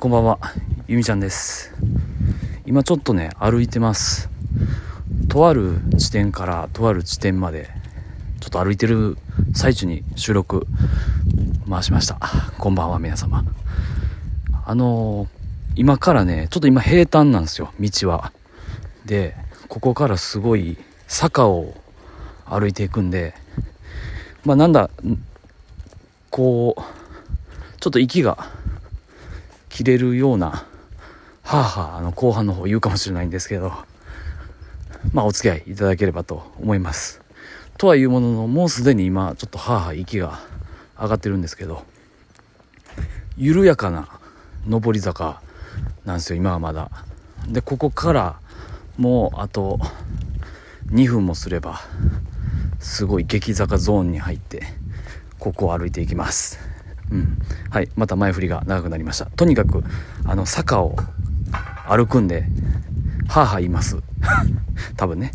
こんばんは、ゆみちゃんです。今ちょっとね、歩いてます。とある地点からとある地点まで、ちょっと歩いてる最中に収録回しました。こんばんは、皆様。あのー今からね、ちょっと今平坦なんですよ、道は。で、ここからすごい坂を歩いていくんで、まあなんだ、こう、ちょっと息が切れるような、はあはあ、の後半の方言うかもしれないんですけど、まあお付き合いいただければと思います。とはいうものの、もうすでに今、ちょっとはあはあ息が上がってるんですけど、緩やかな上り坂なんですよ、今はまだ。で、ここからもうあと2分もすれば、すごい激坂ゾーンに入って、ここを歩いていきます。うん。はい。また前振りが長くなりました。とにかく、あの、坂を歩くんで、はあはあ言います。多分ね。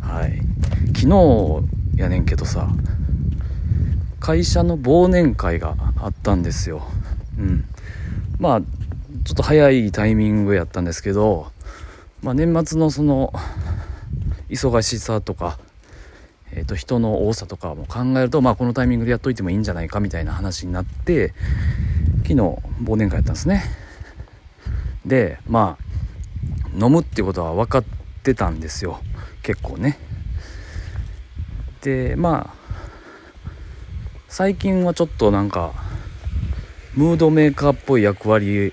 はい。昨日やねんけどさ、会社の忘年会があったんですよ。うん。まあ、ちょっと早いタイミングやったんですけど、まあ年末のその、忙しさとか、えー、と人の多さとかも考えると、まあ、このタイミングでやっといてもいいんじゃないかみたいな話になって昨日忘年会やったんですね。でまあ飲むってことは分かってたんですよ。結構ね。でまあ最近はちょっとなんかムードメーカーっぽい役割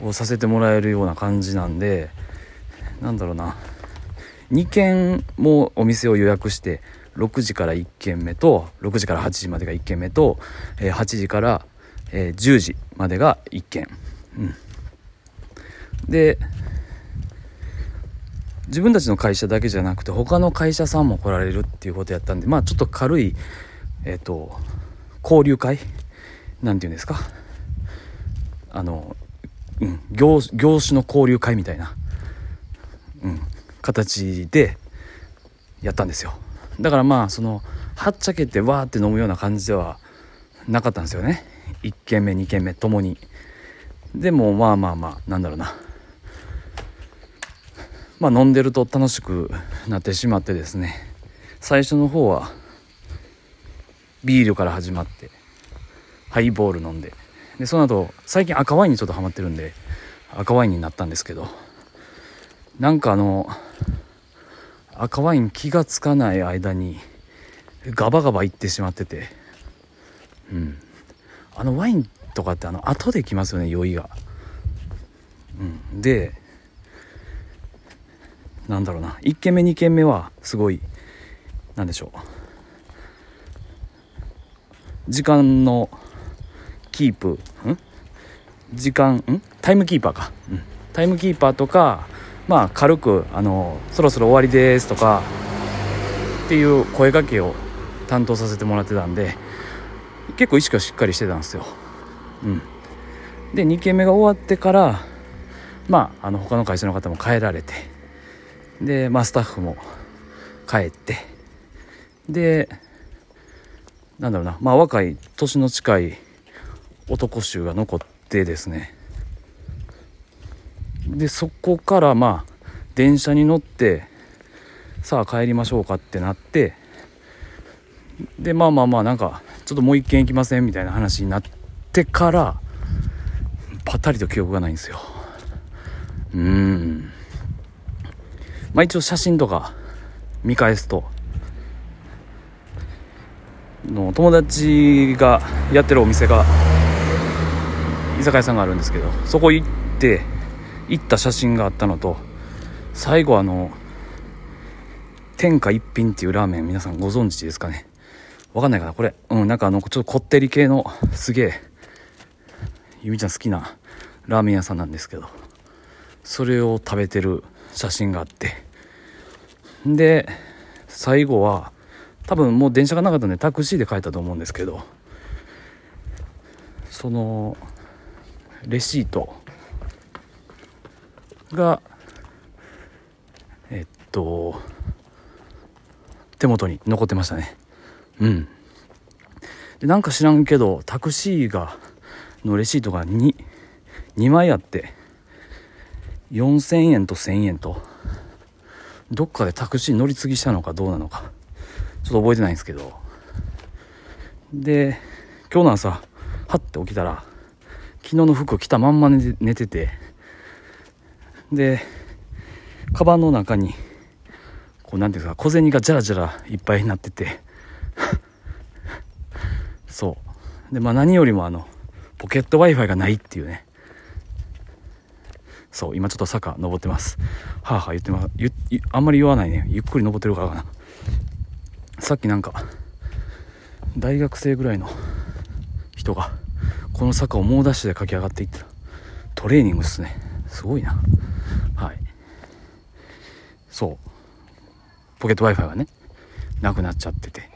をさせてもらえるような感じなんでなんだろうな。2軒もお店を予約して6時から1軒目と6時から8時までが1軒目と、えー8時から、えー10時までが1軒、うん、で自分たちの会社だけじゃなくて他の会社さんも来られるっていうことやったんでまあちょっと軽いえっ、と交流会？なんていうんですか？あの、うん、業業種の交流会みたいな、うん、形でやったんですよ。だからまあそのはっちゃけてわーって飲むような感じではなかったんですよね。1軒目2軒目ともに。でもまあまあまあなんだろうな。まあ飲んでると楽しくなってしまってですね。最初の方はビールから始まってハイボール飲んで。でその後最近赤ワインにちょっとハマってるんで赤ワインになったんですけど。なんかあの赤ワイン気がつかない間にガバガバいってしまってて。うん。あのワインとかってあの後で来ますよね酔いが。うん。でなんだろうな。1軒目2軒目はすごいなんでしょう。時間のキープん？時間ん？タイムキーパーか、うん、タイムキーパーとかまあ軽くあの「そろそろ終わりです」とかっていう声かけを担当させてもらってたんで結構意識はしっかりしてたんですよ。うん、で2軒目が終わってからまああの他の会社の方も帰られてで、まあ、スタッフも帰ってでなんだろうなまあ若い年の近い男衆が残ってですねでそこからまあ電車に乗ってさあ帰りましょうかってなってでまあまあまあなんかちょっともう一軒行きませんみたいな話になってからパタリと記憶がないんですよ。うん。まあ一応写真とか見返すとの友達がやってるお店が居酒屋さんがあるんですけどそこ行って行った写真があったのと最後あの天下一品っていうラーメン皆さんご存知ですかね？わかんないかなこれうんなんかあのちょっとこってり系のすげえゆみちゃん好きなラーメン屋さんなんですけどそれを食べてる写真があって。で最後は多分もう電車がなかったんでタクシーで帰ったと思うんですけどそのレシートがえっと手元に残ってましたね。うん。でなんか知らんけどタクシーがのレシートが 2, 2枚あって4000円と1000円とどっかでタクシー乗り継ぎしたのかどうなのかちょっと覚えてないんですけど。で今日の朝はって起きたら昨日の服着たまんま寝ててでカバンの中にこう何ていうか小銭がジャラジャラいっぱいになってて。そう。でまあ何よりもあのポケット w i f i がないっていうね。そう今ちょっと坂登ってます。はあはあ言ってます。あんまり言わないね。ゆっくり登ってるからかな。さっきなんか大学生ぐらいの人がこの坂を猛ダッシュで駆け上がっていった。トレーニングっすね。すごいな。そう。ポケット w i f i がねなくなっちゃってて。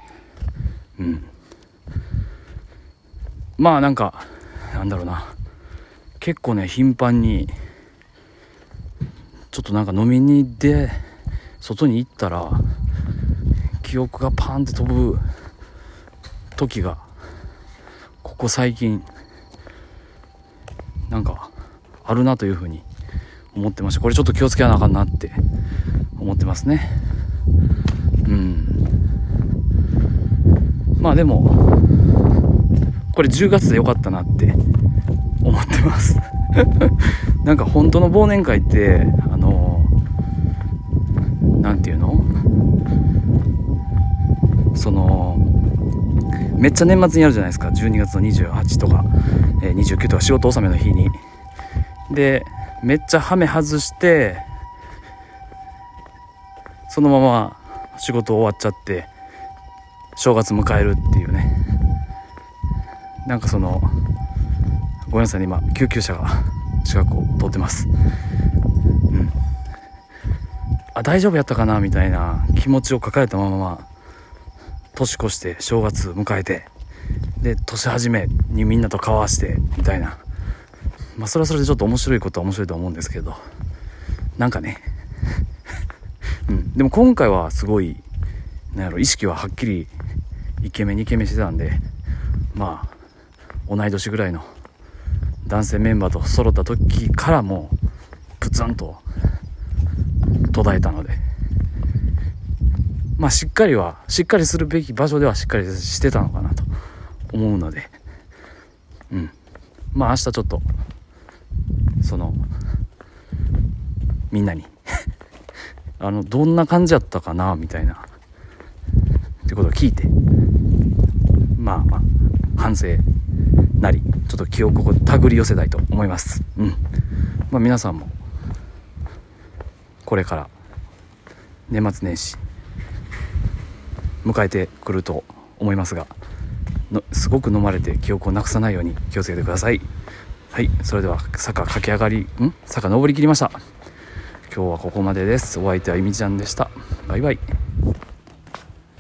うん。まあなんかなんだろうな。結構ね頻繁にちょっとなんか飲みにで外に行ったら記憶がパンって飛ぶ時がここ最近なんかあるなというふうに思ってましたこれちょっと気をつけなあかんなって思ってますね。うん。まあでもこれ10月でよかったなって思ってます。なんか本当の忘年会ってあの何て言うの？そのめっちゃ年末にやるじゃないですか。12月の28とか、えー、29とか仕事納めの日に。でめっちゃハメ外してそのまま仕事終わっちゃって正月迎えるっていうね。なんかそのごめんなさい、ね、今救急車が近くを通ってます。うん。あ大丈夫やったかなみたいな気持ちを抱えたまま年越して正月迎えてで年始めにみんなと交わしてみたいな。まあそれはそれでちょっと面白いことは面白いと思うんですけど。なんかねうん。でも今回はすごいなんやろ意識ははっきりイケメン2ケメンしてたんでまあ同い年ぐらいの男性メンバーと揃った時からもうプツンと途絶えたので。まあしっかりはしっかりするべき場所ではしっかりしてたのかなと思うので。うん。まあ明日ちょっとそのみんなにあのどんな感じやったかなみたいな。ってことを聞いて。まあまあ反省なりちょっと記憶を手繰り寄せたいと思います。うん。まあ皆さんもこれから年末年始迎えてくると思いますがのすごく飲まれて記憶をなくさないように気をつけてください。はい。それでは坂駆け上がりん？坂登りきりました。今日はここまでです。お相手はゆみちゃんでした。バイバイ。